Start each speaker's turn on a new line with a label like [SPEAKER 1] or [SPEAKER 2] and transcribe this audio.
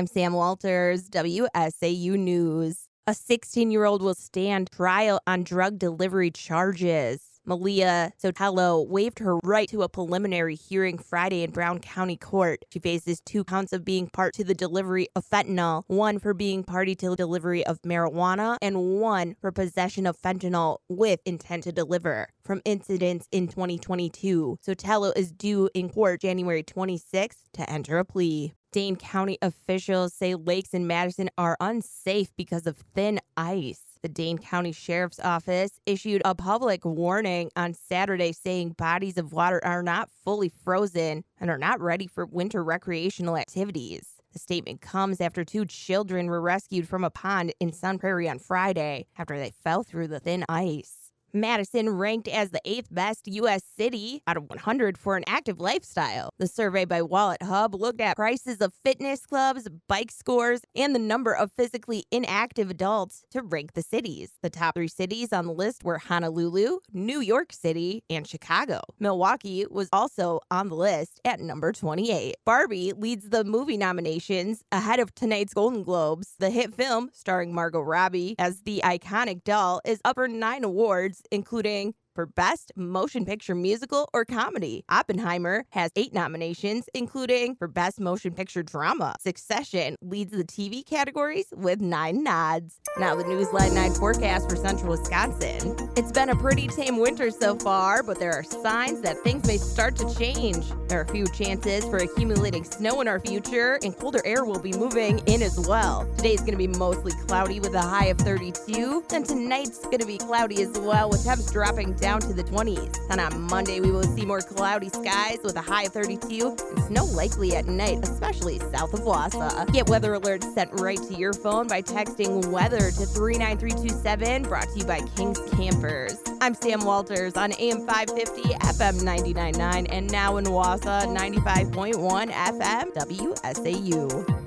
[SPEAKER 1] I'm Sam Walters, WSAU News. A 16 year old will stand trial on drug delivery charges. Malia Sotelo waived her right to a preliminary hearing Friday in Brown County Court. She faces two counts of being part to the delivery of fentanyl, one for being party to the delivery of marijuana, and one for possession of fentanyl with intent to deliver. From incidents in 2022, Sotelo is due in court January 26th to enter a plea. Dane County officials say lakes in Madison are unsafe because of thin ice. The Dane County Sheriff's Office issued a public warning on Saturday saying bodies of water are not fully frozen and are not ready for winter recreational activities. The statement comes after two children were rescued from a pond in Sun Prairie on Friday after they fell through the thin ice. Madison ranked as the eighth best U.S. city out of 100 for an active lifestyle. The survey by Wallet Hub looked at prices of fitness clubs, bike scores, and the number of physically inactive adults to rank the cities. The top three cities on the list were Honolulu, New York City, and Chicago. Milwaukee was also on the list at number 28. Barbie leads the movie nominations ahead of tonight's Golden Globes. The hit film, starring Margot Robbie as the iconic doll, is up for nine awards including for Best Motion Picture Musical or Comedy. Oppenheimer has eight nominations, including for Best Motion Picture Drama. Succession leads the TV categories with nine nods. Now, the Newsline 9 forecast for central Wisconsin. It's been a pretty tame winter so far, but there are signs that things may start to change. There are a few chances for accumulating snow in our future, and colder air will be moving in as well. Today's going to be mostly cloudy with a high of 32, and tonight's going to be cloudy as well, with temps dropping down to the 20s. And on Monday, we will see more cloudy skies with a high of 32 and snow likely at night, especially south of Wausau. Get weather alerts sent right to your phone by texting weather to 39327, brought to you by King's Campers. I'm Sam Walters on AM 550, FM 99.9, and now in Wausau, 95.1 FM, WSAU.